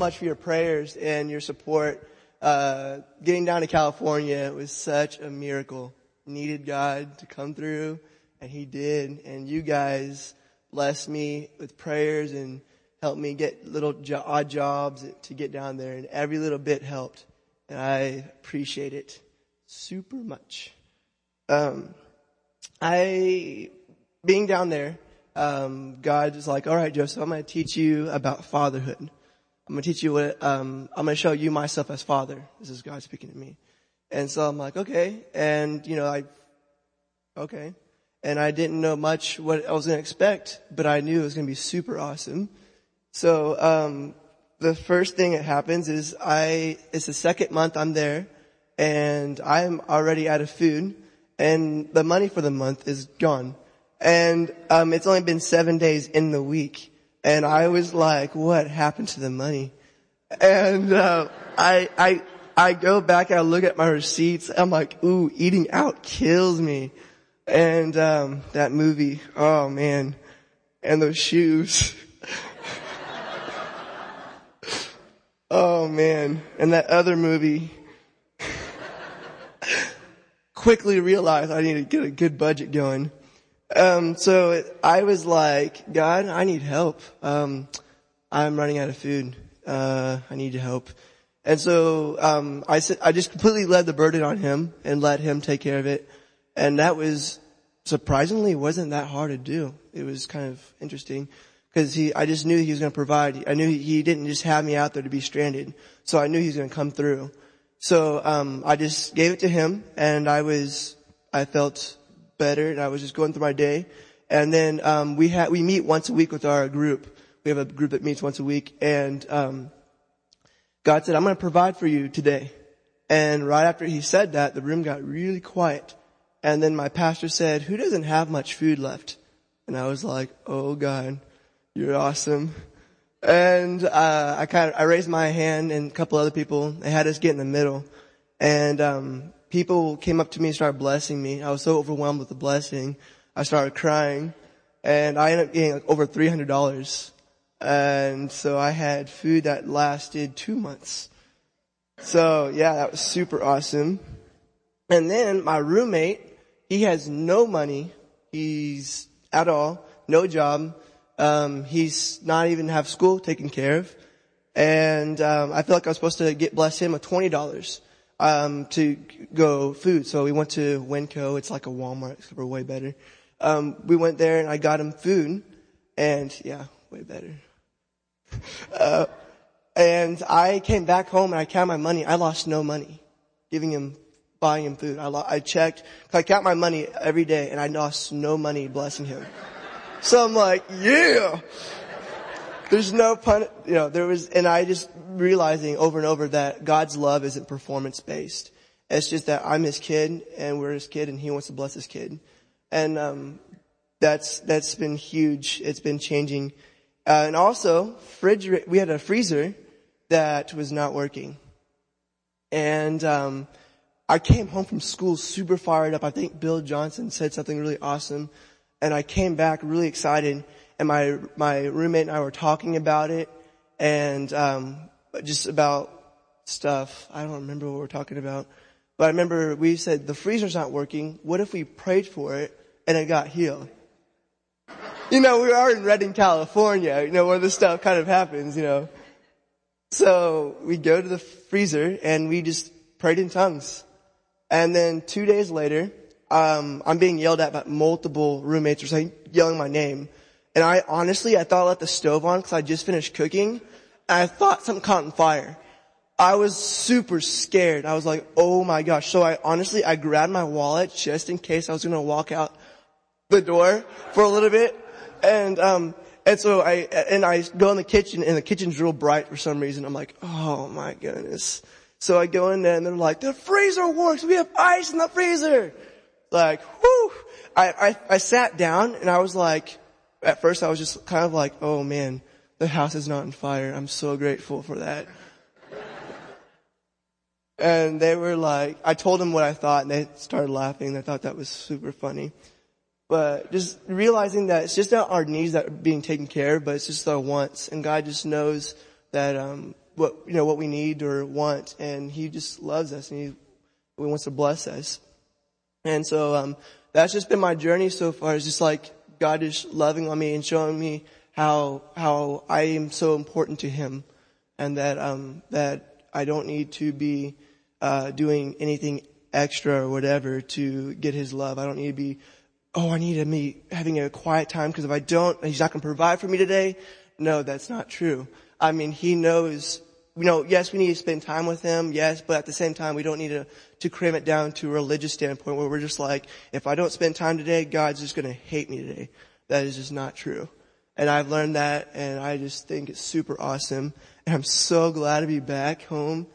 much for your prayers and your support. Uh, getting down to California was such a miracle. Needed God to come through and he did. And you guys blessed me with prayers and helped me get little jo- odd jobs to get down there and every little bit helped. And I appreciate it super much. Um, I, being down there, um, God is like, all right, Joseph, I'm going to teach you about fatherhood. I'm to teach you what, um, I'm to show you myself as father. This is God speaking to me. And so I'm like, okay. And, you know, I, okay. And I didn't know much what I was to expect, but I knew it was to be super awesome. So, um, the first thing that happens is I, it's the second month I'm there and I'm already out of food and the money for the month is gone. And, um, it's only been seven days in the week. And I was like, what happened to the money? And, uh, I, I, I go back and I look at my receipts. I'm like, ooh, eating out kills me. And, um, that movie, oh man. And those shoes. oh man. And that other movie. Quickly realized I need to get a good budget going. Um, so I was like, God, I need help. Um, I'm running out of food. Uh, I need help. And so, um, I said, I just completely led the burden on him and let him take care of it. And that was surprisingly wasn't that hard to do. It was kind of interesting because he, I just knew he was going to provide. I knew he didn't just have me out there to be stranded. So I knew he was going to come through. So, um, I just gave it to him and I was, I felt better and I was just going through my day. And then, um, we had, we meet once a week with our group. We have a group that meets once a week and, um, God said, I'm going to provide for you today. And right after he said that, the room got really quiet. And then my pastor said, who doesn't have much food left? And I was like, oh God, you're awesome. And, uh, I kind of, I raised my hand and a couple other people, they had us get in the middle. And, um, people came up to me and started blessing me. I was so overwhelmed with the blessing. I started crying and I ended up getting like over $300. And so I had food that lasted two months. So yeah, that was super awesome. And then my roommate, he has no money. He's at all, no job. Um, he's not even have school taken care of. And um, I feel like I was supposed to get bless him with twenty dollars um, to go food. So we went to Winco. It's like a Walmart, except way better. Um, we went there and I got him food, and yeah, way better. uh, and I came back home and I counted my money. I lost no money giving him buying him food. I, lo- I checked, I count my money every day and I lost no money blessing him. So I'm like, yeah! There's no pun, you know, there was, and I just realizing over and over that God's love isn't performance based. It's just that I'm his kid and we're his kid and he wants to bless his kid. And, um, that's, that's been huge. It's been changing. Uh, and also, fridge, we had a freezer that was not working. And, um, I came home from school super fired up. I think Bill Johnson said something really awesome. And I came back really excited. And my, my roommate and I were talking about it and, um, just about stuff. I don't remember what we are talking about. But I remember we said, the freezer's not working. What if we prayed for it and it got healed? You know, we are in Redding, California, you know, where this stuff kind of happens, you know. So we go to the freezer and we just prayed in tongues. And then two days later, um, I'm being yelled at by multiple roommates or saying, yelling my name. And I honestly, I thought I left the stove on because I just finished cooking. And I thought something caught on fire. I was super scared. I was like, oh my gosh. So I honestly, I grabbed my wallet just in case I was going to walk out the door for a little bit. And, um, and so I, and I go in the kitchen and the kitchen's real bright for some reason. I'm like, oh my goodness. So I go in there and they're like, the freezer works. We have ice in the freezer. Like, whoo. I, I, I sat down and I was like, at first I was just kind of like, oh man, the house is not on fire. I'm so grateful for that. and they were like, I told them what I thought and they started laughing. They thought that was super funny. But just realizing that it's just not our needs that are being taken care of, but it's just our wants. And God just knows that, um, what, you know, what we need or want. And he just loves us and he, he wants to bless us. And so, um, that's just been my journey so far. It's just like God is loving on me and showing me how, how I am so important to him and that, um, that I don't need to be, uh, doing anything extra or whatever to get his love. I don't need to be, oh, I need to be having a quiet time because if I don't, he's not going to provide for me today. No, that's not true. I mean, he knows, you know, yes, we need to spend time with him, yes, but at the same time, we don't need to, to cram it down to a religious standpoint where we're just like, if I don't spend time today, God's just to hate me today. That is just not true. And I've learned that and I just think it's super awesome. And I'm so glad to be back home.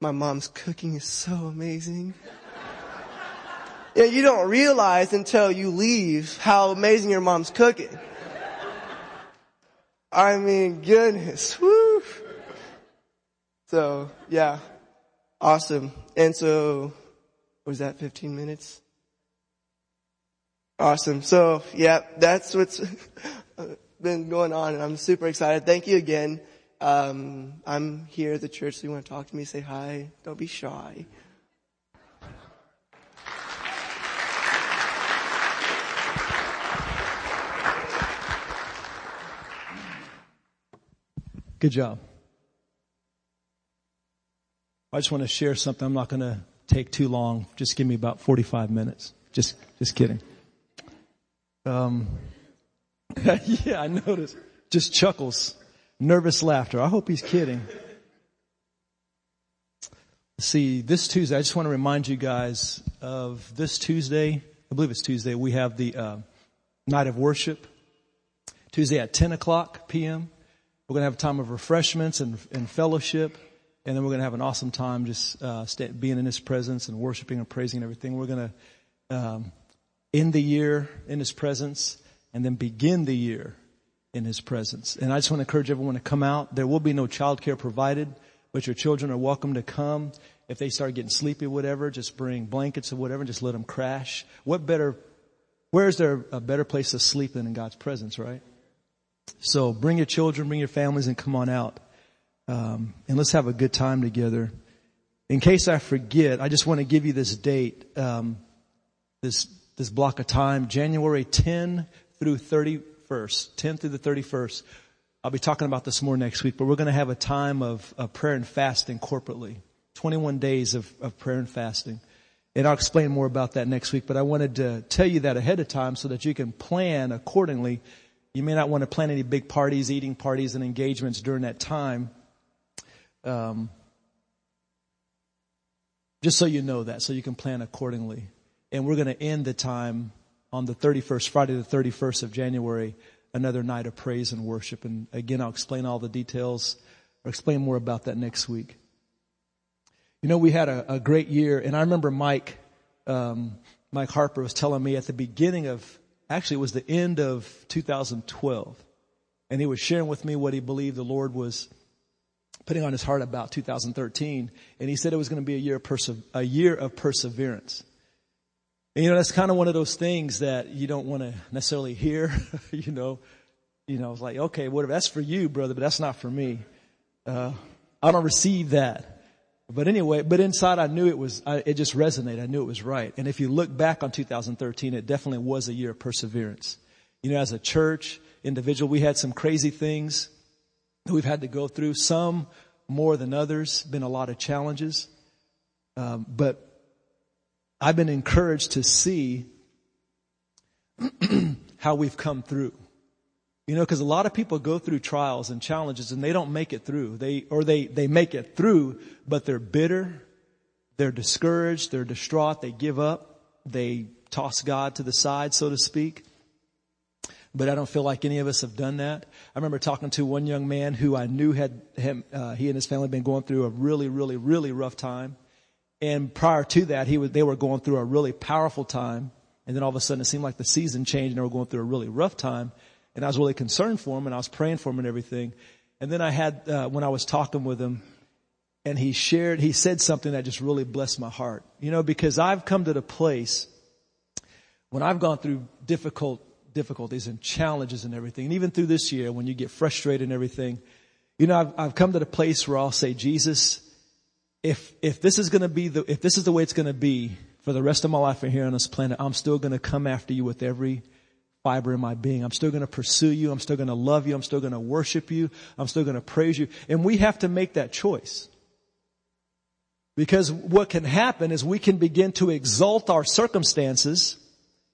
My mom's cooking is so amazing. Yeah, you don't realize until you leave how amazing your mom's cooking. I mean, goodness, woo. So, yeah, awesome. And so, was that 15 minutes? Awesome. So, yeah, that's what's been going on and I'm super excited. Thank you again. Um, I'm here at the church, so you want to talk to me, say hi. Don't be shy. Good job. I just want to share something. I'm not going to take too long. Just give me about 45 minutes. Just, just kidding. Um, yeah, I noticed. Just chuckles, nervous laughter. I hope he's kidding. See, this Tuesday, I just want to remind you guys of this Tuesday. I believe it's Tuesday. We have the uh, night of worship. Tuesday at 10 o'clock p.m. We're going to have a time of refreshments and, and fellowship. And then we're going to have an awesome time just uh, being in His presence and worshiping and praising and everything. We're going to um, end the year in His presence and then begin the year in His presence. And I just want to encourage everyone to come out. There will be no childcare provided, but your children are welcome to come. If they start getting sleepy whatever, just bring blankets or whatever and just let them crash. What better, where is there a better place to sleep than in God's presence, right? So bring your children, bring your families and come on out. Um, and let's have a good time together. In case I forget, I just want to give you this date, um, this, this block of time, January 10 through 31st, 10 through the 31st. I'll be talking about this more next week, but we're going to have a time of, of prayer and fasting corporately. 21 days of, of prayer and fasting. And I'll explain more about that next week, but I wanted to tell you that ahead of time so that you can plan accordingly you may not want to plan any big parties, eating parties, and engagements during that time. Um, just so you know that, so you can plan accordingly. And we're going to end the time on the 31st, Friday the 31st of January, another night of praise and worship. And again, I'll explain all the details or explain more about that next week. You know, we had a, a great year, and I remember Mike, um, Mike Harper was telling me at the beginning of actually it was the end of 2012. And he was sharing with me what he believed the Lord was putting on his heart about 2013. And he said it was going to be a year of, perse- a year of perseverance. And you know, that's kind of one of those things that you don't want to necessarily hear, you know. You know, it's like, okay, whatever, that's for you, brother, but that's not for me. Uh, I don't receive that. But anyway, but inside I knew it was, I, it just resonated. I knew it was right. And if you look back on 2013, it definitely was a year of perseverance. You know, as a church, individual, we had some crazy things we've had to go through. Some more than others, been a lot of challenges. Um, but I've been encouraged to see how we've come through. You know, because a lot of people go through trials and challenges and they don't make it through. They, or they, they make it through, but they're bitter, they're discouraged, they're distraught, they give up, they toss God to the side, so to speak. But I don't feel like any of us have done that. I remember talking to one young man who I knew had him, uh, he and his family been going through a really, really, really rough time. And prior to that, he was, they were going through a really powerful time. And then all of a sudden it seemed like the season changed and they were going through a really rough time and I was really concerned for him and I was praying for him and everything. And then I had, uh, when I was talking with him and he shared, he said something that just really blessed my heart. You know, because I've come to the place when I've gone through difficult difficulties and challenges and everything, and even through this year when you get frustrated and everything, You know, I've, I've come to the place where I'll say, Jesus, if, if this is going to be the, if this is the way it's going to be for the rest of my life here on this planet, I'm still going to come after you with every fiber in my being. I'm still going to pursue you. I'm still going to love you. I'm still going to worship you. I'm still going to praise you. And we have to make that choice. Because what can happen is we can begin to exalt our circumstances.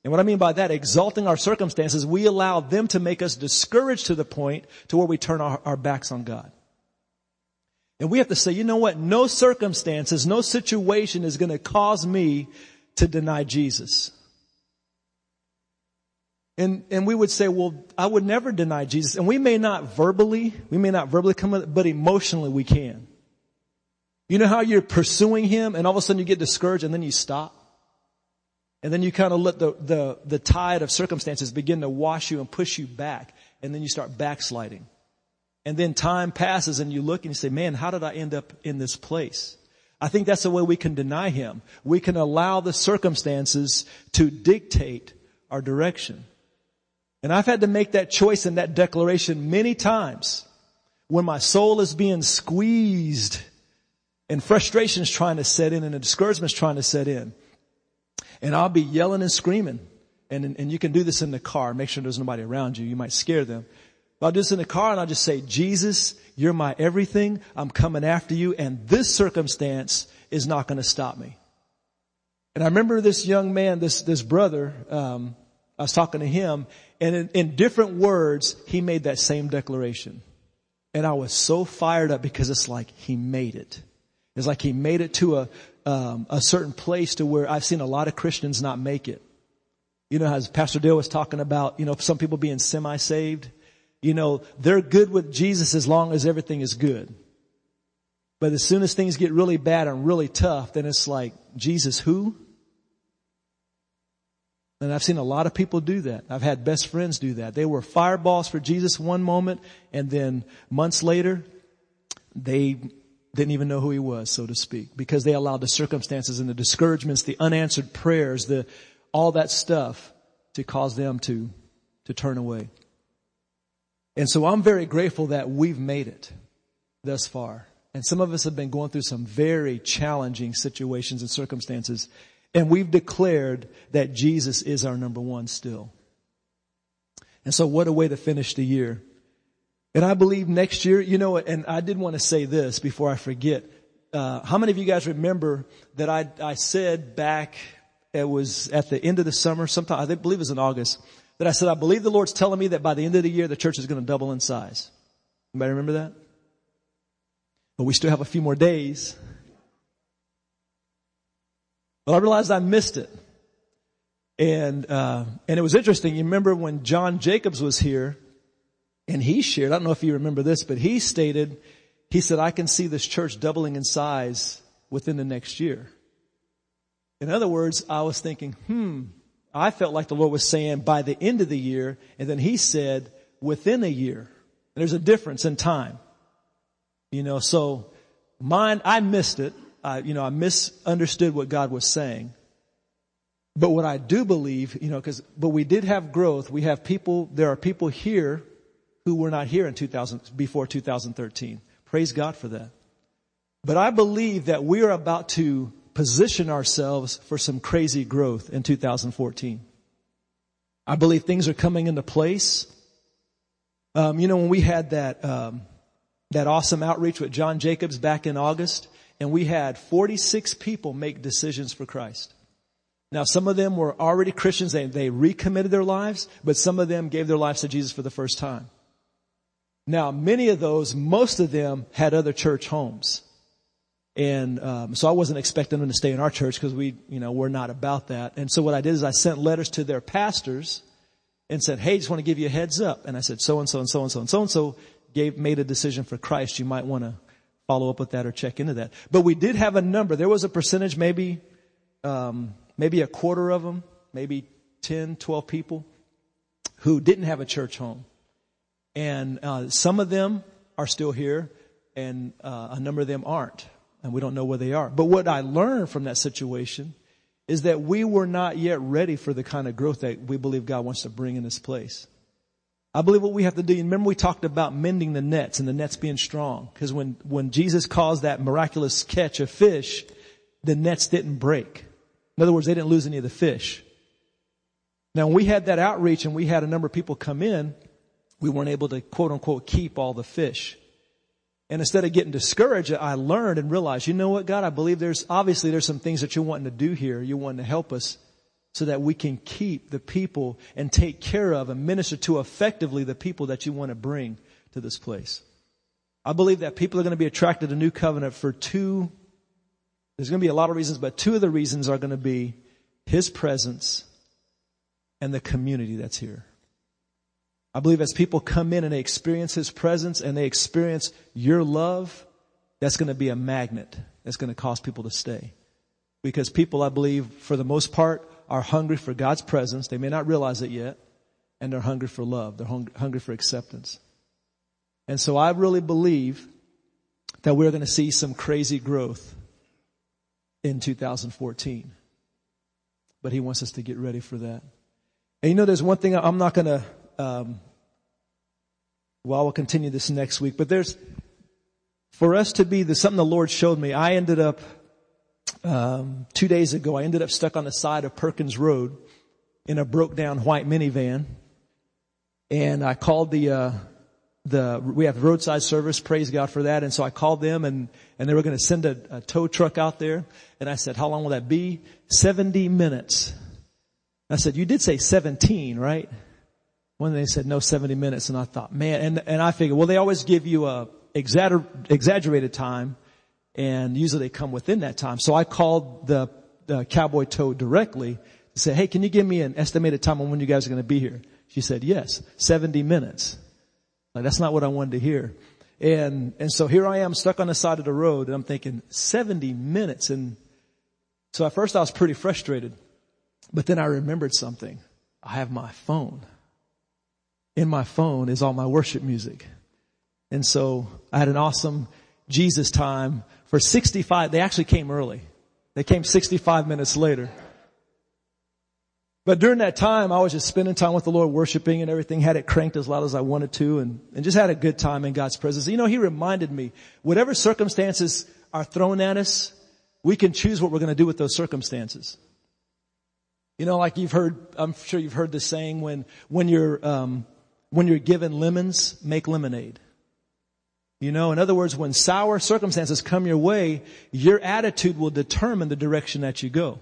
And what I mean by that, exalting our circumstances, we allow them to make us discouraged to the point to where we turn our, our backs on God. And we have to say, you know what? No circumstances, no situation is going to cause me to deny Jesus. And, and we would say, well, I would never deny Jesus. And we may not verbally, we may not verbally come it, but emotionally we can. You know how you're pursuing Him and all of a sudden you get discouraged and then you stop? And then you kind of let the, the, the tide of circumstances begin to wash you and push you back. And then you start backsliding. And then time passes and you look and you say, man, how did I end up in this place? I think that's the way we can deny Him. We can allow the circumstances to dictate our direction. And I've had to make that choice and that declaration many times when my soul is being squeezed and frustration is trying to set in and discouragement is trying to set in. And I'll be yelling and screaming. And, and you can do this in the car. Make sure there's nobody around you. You might scare them. But I'll do this in the car and I'll just say, Jesus, you're my everything. I'm coming after you. And this circumstance is not going to stop me. And I remember this young man, this, this brother, um, I was talking to him and in, in different words, he made that same declaration. And I was so fired up because it's like he made it. It's like he made it to a, um, a certain place to where I've seen a lot of Christians not make it. You know, as Pastor Dale was talking about, you know, some people being semi-saved, you know, they're good with Jesus as long as everything is good. But as soon as things get really bad and really tough, then it's like, Jesus who? And I've seen a lot of people do that. I've had best friends do that. They were fireballs for Jesus one moment and then months later, they didn't even know who he was, so to speak, because they allowed the circumstances and the discouragements, the unanswered prayers, the, all that stuff to cause them to, to turn away. And so I'm very grateful that we've made it thus far. And some of us have been going through some very challenging situations and circumstances and we've declared that Jesus is our number one still. And so what a way to finish the year. And I believe next year, you know, and I did want to say this before I forget. Uh, how many of you guys remember that I, I said back, it was at the end of the summer, sometime, I believe it was in August, that I said, I believe the Lord's telling me that by the end of the year, the church is going to double in size. Anybody remember that? But we still have a few more days. Well, I realized I missed it. And, uh, and it was interesting. You remember when John Jacobs was here and he shared, I don't know if you remember this, but he stated, he said, I can see this church doubling in size within the next year. In other words, I was thinking, hmm, I felt like the Lord was saying by the end of the year, and then he said within a year. And there's a difference in time. You know, so mine, I missed it. I, you know, I misunderstood what God was saying. But what I do believe, you know, cause, but we did have growth. We have people, there are people here who were not here in 2000, before 2013. Praise God for that. But I believe that we are about to position ourselves for some crazy growth in 2014. I believe things are coming into place. Um, you know, when we had that, um, that awesome outreach with John Jacobs back in August, and we had 46 people make decisions for Christ. Now, some of them were already Christians. They, they recommitted their lives, but some of them gave their lives to Jesus for the first time. Now, many of those, most of them had other church homes. And um, so I wasn't expecting them to stay in our church because we, you know, we're not about that. And so what I did is I sent letters to their pastors and said, "Hey, just want to give you a heads up." And I said, "So and so and so and so and so and so gave made a decision for Christ. You might want to follow up with that or check into that. But we did have a number. There was a percentage, maybe, um, maybe a quarter of them, maybe 10, 12 people who didn't have a church home. And uh, some of them are still here, and uh, a number of them aren't, and we don't know where they are. But what I learned from that situation is that we were not yet ready for the kind of growth that we believe God wants to bring in this place. I believe what we have to do, remember we talked about mending the nets and the nets being strong. Cause when, when Jesus caused that miraculous catch of fish, the nets didn't break. In other words, they didn't lose any of the fish. Now we had that outreach and we had a number of people come in, we weren't able to quote unquote keep all the fish. And instead of getting discouraged, I learned and realized, you know what, God, I believe there's, obviously there's some things that you're wanting to do here. You're wanting to help us so that we can keep the people and take care of and minister to effectively the people that you want to bring to this place. I believe that people are going to be attracted to New Covenant for two, there's going to be a lot of reasons, but two of the reasons are going to be His presence and the community that's here. I believe as people come in and they experience His presence and they experience your love, that's going to be a magnet that's going to cause people to stay. Because people, I believe, for the most part, are hungry for God's presence. They may not realize it yet. And they're hungry for love. They're hung- hungry for acceptance. And so I really believe that we're going to see some crazy growth in 2014. But he wants us to get ready for that. And you know, there's one thing I'm not going to, um, well, we'll continue this next week, but there's, for us to be the, something the Lord showed me, I ended up um, two days ago, I ended up stuck on the side of Perkins Road in a broke down white minivan. And I called the, uh, the, we have roadside service, praise God for that. And so I called them and, and they were going to send a, a tow truck out there. And I said, how long will that be? 70 minutes. I said, you did say 17, right? When they said no 70 minutes and I thought, man, and, and I figured, well, they always give you a exagger, exaggerated time and usually they come within that time. So I called the, the cowboy tow directly to say, hey, can you give me an estimated time on when you guys are going to be here? She said, yes, 70 minutes. Like, that's not what I wanted to hear. And, and so here I am stuck on the side of the road and I'm thinking 70 minutes. And so at first I was pretty frustrated, but then I remembered something. I have my phone. In my phone is all my worship music. And so I had an awesome Jesus time for 65, they actually came early. They came 65 minutes later. But during that time, I was just spending time with the Lord, worshiping and everything, had it cranked as loud as I wanted to and, and just had a good time in God's presence. You know, He reminded me, whatever circumstances are thrown at us, we can choose what we're going to do with those circumstances. You know, like you've heard, I'm sure you've heard the saying when, when you're, um, when you're given lemons, make lemonade. You know, in other words, when sour circumstances come your way, your attitude will determine the direction that you go.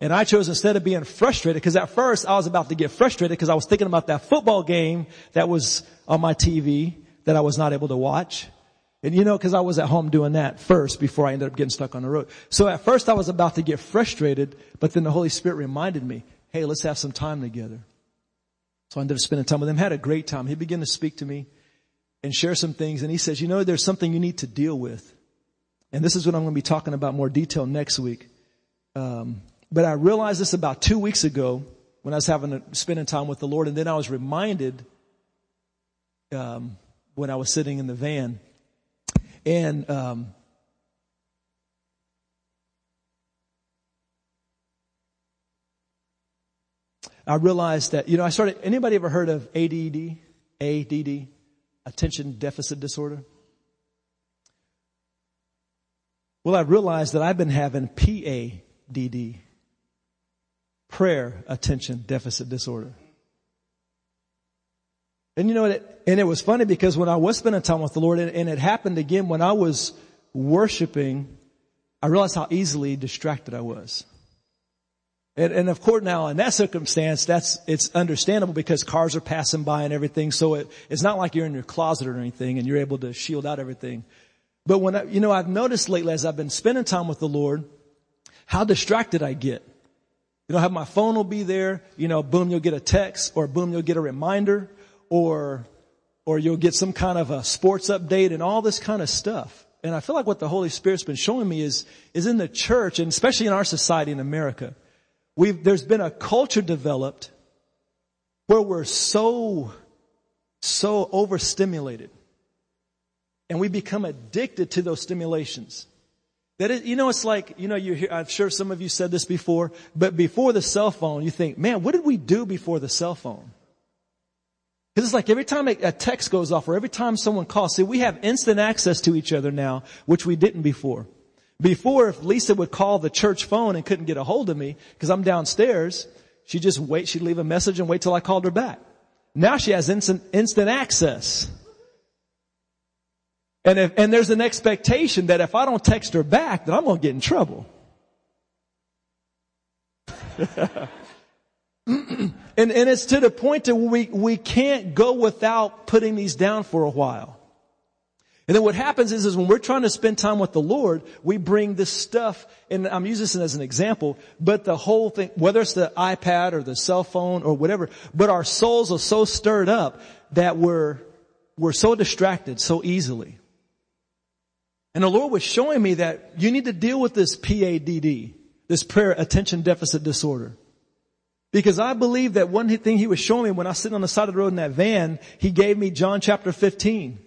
And I chose instead of being frustrated, because at first I was about to get frustrated because I was thinking about that football game that was on my TV that I was not able to watch. And you know, cause I was at home doing that first before I ended up getting stuck on the road. So at first I was about to get frustrated, but then the Holy Spirit reminded me, hey, let's have some time together. So I ended up spending time with him, had a great time. He began to speak to me and share some things. And he says, you know, there's something you need to deal with. And this is what I'm going to be talking about more detail next week. Um, but I realized this about two weeks ago when I was having spending time with the Lord, and then I was reminded um, when I was sitting in the van, and um, I realized that you know I started. Anybody ever heard of ADD? ADD? attention deficit disorder? Well, I realized that I've been having PADD, prayer attention deficit disorder. And you know, what? and it was funny because when I was spending time with the Lord, and it happened again when I was worshiping, I realized how easily distracted I was. And, and, of course now in that circumstance, that's, it's understandable because cars are passing by and everything. So it, it's not like you're in your closet or anything and you're able to shield out everything. But when I, you know, I've noticed lately as I've been spending time with the Lord, how distracted I get. You know, have my phone will be there, you know, boom, you'll get a text or boom, you'll get a reminder or, or you'll get some kind of a sports update and all this kind of stuff. And I feel like what the Holy Spirit's been showing me is, is in the church and especially in our society in America We've, there's been a culture developed where we're so, so overstimulated. And we become addicted to those stimulations. That it, you know, it's like, you know, you hear, I'm sure some of you said this before, but before the cell phone, you think, man, what did we do before the cell phone? Because it's like every time a text goes off or every time someone calls, see, we have instant access to each other now, which we didn't before. Before, if Lisa would call the church phone and couldn't get a hold of me because I'm downstairs, she'd just wait, she'd leave a message and wait till I called her back. Now she has instant, instant access. And if, and there's an expectation that if I don't text her back, that I'm going to get in trouble. and, and it's to the point that we, we can't go without putting these down for a while. And then what happens is, is when we're trying to spend time with the Lord, we bring this stuff, and I'm using this as an example, but the whole thing, whether it's the iPad or the cell phone or whatever, but our souls are so stirred up that we're, we're so distracted so easily. And the Lord was showing me that you need to deal with this PADD, this prayer attention deficit disorder. Because I believe that one thing he was showing me when I was sitting on the side of the road in that van, he gave me John chapter 15.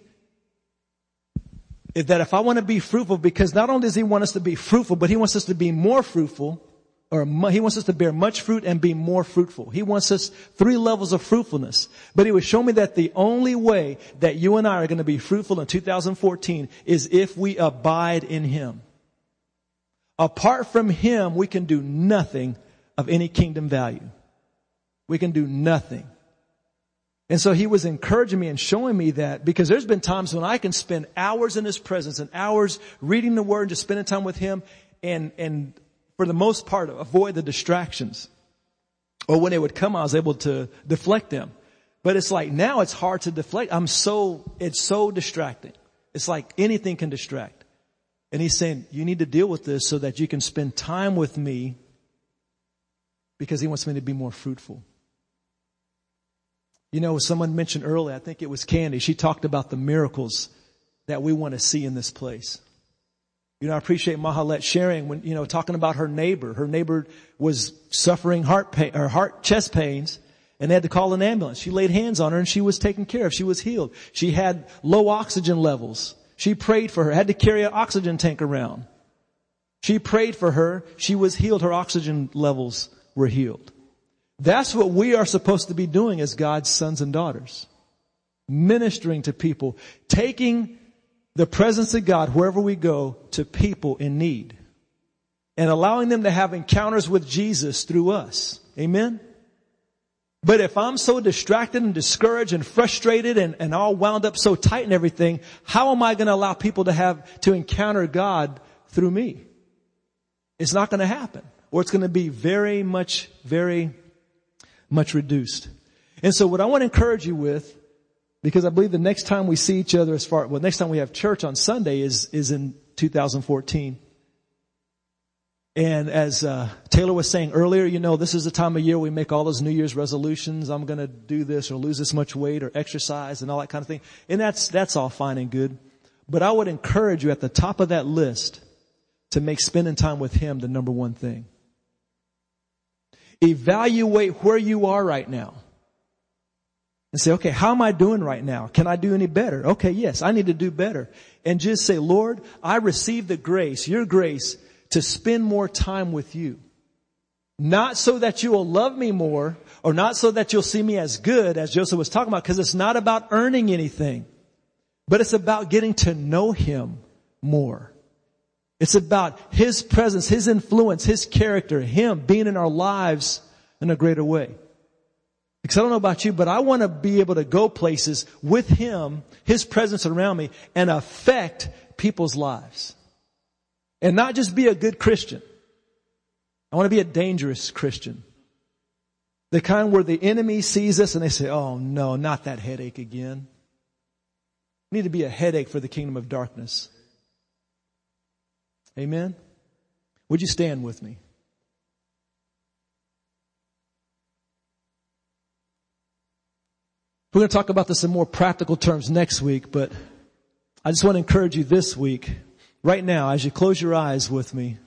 Is that if I want to be fruitful, because not only does he want us to be fruitful, but he wants us to be more fruitful, or he wants us to bear much fruit and be more fruitful. He wants us three levels of fruitfulness. But he would show me that the only way that you and I are going to be fruitful in 2014 is if we abide in him. Apart from him, we can do nothing of any kingdom value. We can do nothing. And so he was encouraging me and showing me that because there's been times when I can spend hours in his presence and hours reading the word, and just spending time with him and, and for the most part avoid the distractions. Or when they would come, I was able to deflect them. But it's like now it's hard to deflect. I'm so, it's so distracting. It's like anything can distract. And he's saying, you need to deal with this so that you can spend time with me because he wants me to be more fruitful. You know, someone mentioned earlier, I think it was Candy, she talked about the miracles that we want to see in this place. You know, I appreciate Mahalet sharing when, you know, talking about her neighbor. Her neighbor was suffering heart pain, or heart, chest pains, and they had to call an ambulance. She laid hands on her and she was taken care of. She was healed. She had low oxygen levels. She prayed for her, had to carry an oxygen tank around. She prayed for her. She was healed. Her oxygen levels were healed. That's what we are supposed to be doing as God's sons and daughters. Ministering to people, taking the presence of God wherever we go to people in need and allowing them to have encounters with Jesus through us. Amen. But if I'm so distracted and discouraged and frustrated and, and all wound up so tight and everything, how am I going to allow people to have, to encounter God through me? It's not going to happen or it's going to be very much, very much reduced. And so what I want to encourage you with, because I believe the next time we see each other as far, well, next time we have church on Sunday is, is in 2014. And as uh, Taylor was saying earlier, you know, this is the time of year we make all those New Year's resolutions. I'm going to do this or lose this much weight or exercise and all that kind of thing. And that's that's all fine and good. But I would encourage you at the top of that list to make spending time with Him the number one thing. Evaluate where you are right now. And say, okay, how am I doing right now? Can I do any better? Okay, yes, I need to do better. And just say, Lord, I receive the grace, your grace, to spend more time with you. Not so that you will love me more, or not so that you'll see me as good, as Joseph was talking about, because it's not about earning anything, but it's about getting to know him more. It's about His presence, His influence, His character, Him being in our lives in a greater way. Because I don't know about you, but I want to be able to go places with Him, His presence around me, and affect people's lives. And not just be a good Christian. I want to be a dangerous Christian. The kind where the enemy sees us and they say, oh no, not that headache again. We need to be a headache for the kingdom of darkness. Amen? Would you stand with me? We're going to talk about this in more practical terms next week, but I just want to encourage you this week, right now, as you close your eyes with me.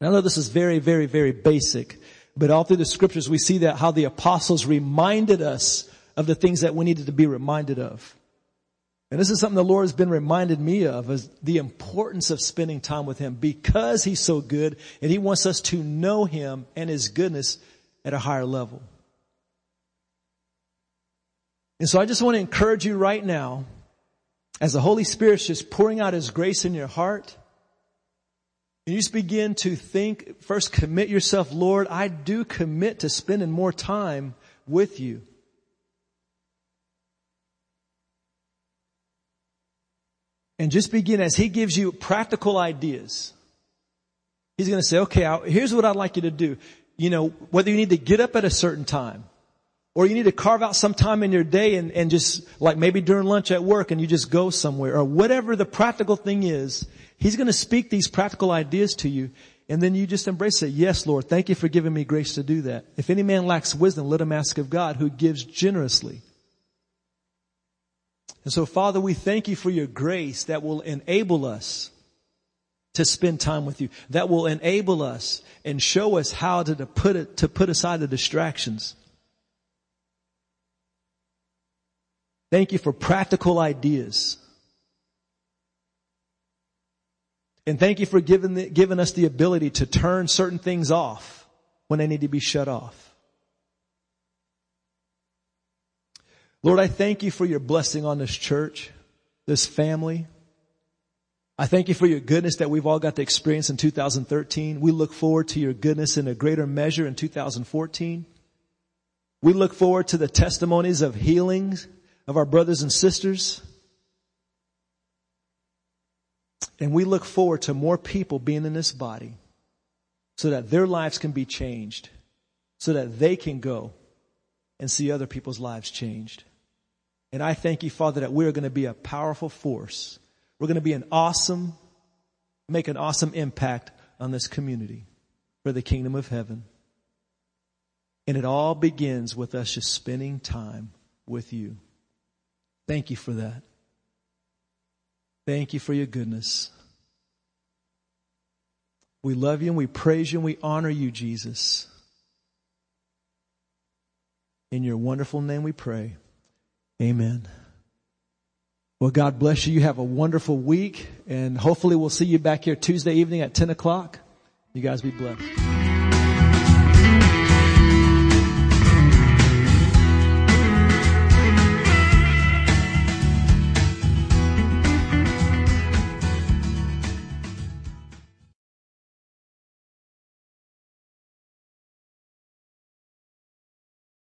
I know this is very, very, very basic, but all through the scriptures we see that how the apostles reminded us of the things that we needed to be reminded of. And this is something the Lord has been reminded me of is the importance of spending time with Him because He's so good and He wants us to know Him and His goodness at a higher level. And so I just want to encourage you right now, as the Holy Spirit's just pouring out His grace in your heart, and you just begin to think, first commit yourself, Lord, I do commit to spending more time with you. And just begin as He gives you practical ideas. He's going to say, okay, here's what I'd like you to do. You know, whether you need to get up at a certain time, or you need to carve out some time in your day and, and just like maybe during lunch at work and you just go somewhere or whatever the practical thing is, he's going to speak these practical ideas to you and then you just embrace it. Yes, Lord, thank you for giving me grace to do that. If any man lacks wisdom, let him ask of God who gives generously. And so Father, we thank you for your grace that will enable us to spend time with you, that will enable us and show us how to, to put it, to put aside the distractions. Thank you for practical ideas. And thank you for giving, the, giving us the ability to turn certain things off when they need to be shut off. Lord, I thank you for your blessing on this church, this family. I thank you for your goodness that we've all got to experience in 2013. We look forward to your goodness in a greater measure in 2014. We look forward to the testimonies of healings of our brothers and sisters. And we look forward to more people being in this body so that their lives can be changed, so that they can go and see other people's lives changed. And I thank you, Father, that we're going to be a powerful force. We're going to be an awesome, make an awesome impact on this community for the kingdom of heaven. And it all begins with us just spending time with you. Thank you for that. Thank you for your goodness. We love you and we praise you and we honor you, Jesus. In your wonderful name we pray. Amen. Well, God bless you. You have a wonderful week and hopefully we'll see you back here Tuesday evening at 10 o'clock. You guys be blessed.